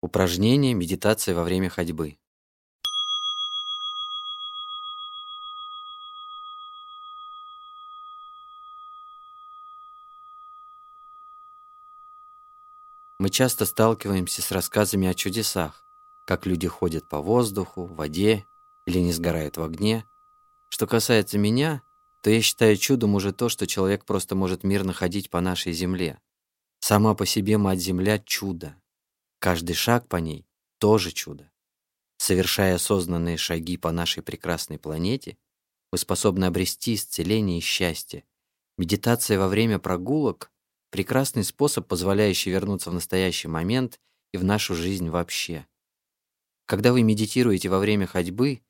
Упражнение медитация во время ходьбы. Мы часто сталкиваемся с рассказами о чудесах, как люди ходят по воздуху, воде или не сгорают в огне. Что касается меня, то я считаю чудом уже то, что человек просто может мирно ходить по нашей земле. Сама по себе Мать-Земля — чудо. Каждый шаг по ней — тоже чудо. Совершая осознанные шаги по нашей прекрасной планете, вы способны обрести исцеление и счастье. Медитация во время прогулок — прекрасный способ, позволяющий вернуться в настоящий момент и в нашу жизнь вообще. Когда вы медитируете во время ходьбы,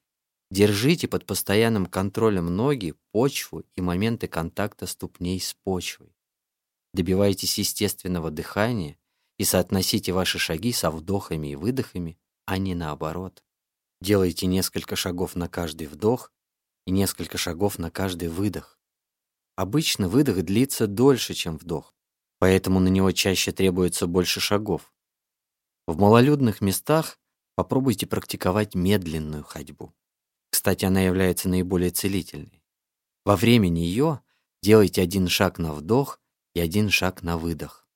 держите под постоянным контролем ноги, почву и моменты контакта ступней с почвой. Добивайтесь естественного дыхания и соотносите ваши шаги со вдохами и выдохами, а не наоборот. Делайте несколько шагов на каждый вдох и несколько шагов на каждый выдох. Обычно выдох длится дольше, чем вдох, поэтому на него чаще требуется больше шагов. В малолюдных местах попробуйте практиковать медленную ходьбу. Кстати, она является наиболее целительной. Во время нее делайте один шаг на вдох и один шаг на выдох.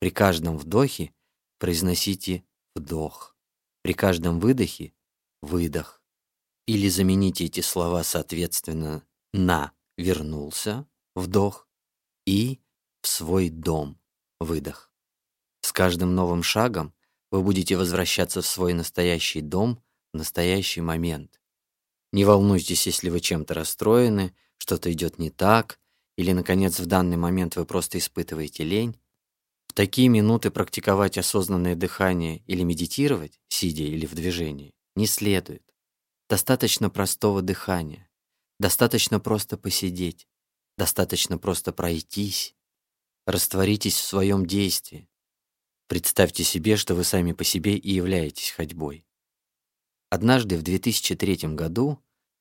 При каждом вдохе произносите «вдох». При каждом выдохе — «выдох». Или замените эти слова соответственно на «вернулся» — «вдох» и «в свой дом» — «выдох». С каждым новым шагом вы будете возвращаться в свой настоящий дом в настоящий момент. Не волнуйтесь, если вы чем-то расстроены, что-то идет не так, или, наконец, в данный момент вы просто испытываете лень. Такие минуты практиковать осознанное дыхание или медитировать, сидя или в движении, не следует. Достаточно простого дыхания, достаточно просто посидеть, достаточно просто пройтись. Растворитесь в своем действии. Представьте себе, что вы сами по себе и являетесь ходьбой. Однажды в 2003 году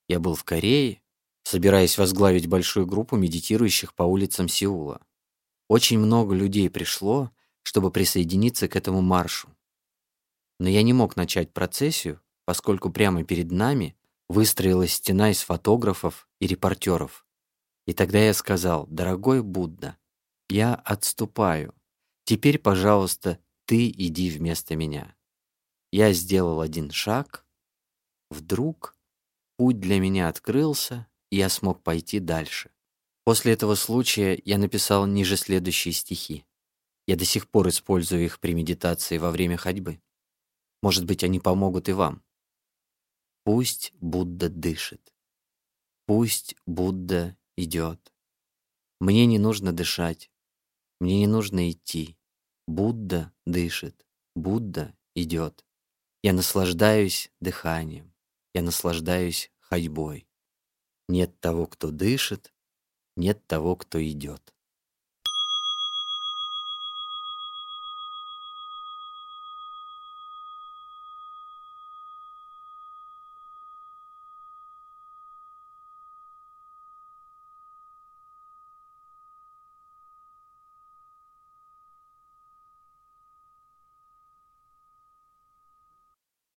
я был в Корее, собираясь возглавить большую группу медитирующих по улицам Сеула. Очень много людей пришло, чтобы присоединиться к этому маршу. Но я не мог начать процессию, поскольку прямо перед нами выстроилась стена из фотографов и репортеров. И тогда я сказал, дорогой Будда, я отступаю. Теперь, пожалуйста, ты иди вместо меня. Я сделал один шаг. Вдруг путь для меня открылся, и я смог пойти дальше. После этого случая я написал ниже следующие стихи. Я до сих пор использую их при медитации во время ходьбы. Может быть, они помогут и вам. Пусть Будда дышит. Пусть Будда идет. Мне не нужно дышать. Мне не нужно идти. Будда дышит. Будда идет. Я наслаждаюсь дыханием. Я наслаждаюсь ходьбой. Нет того, кто дышит, нет того, кто идет.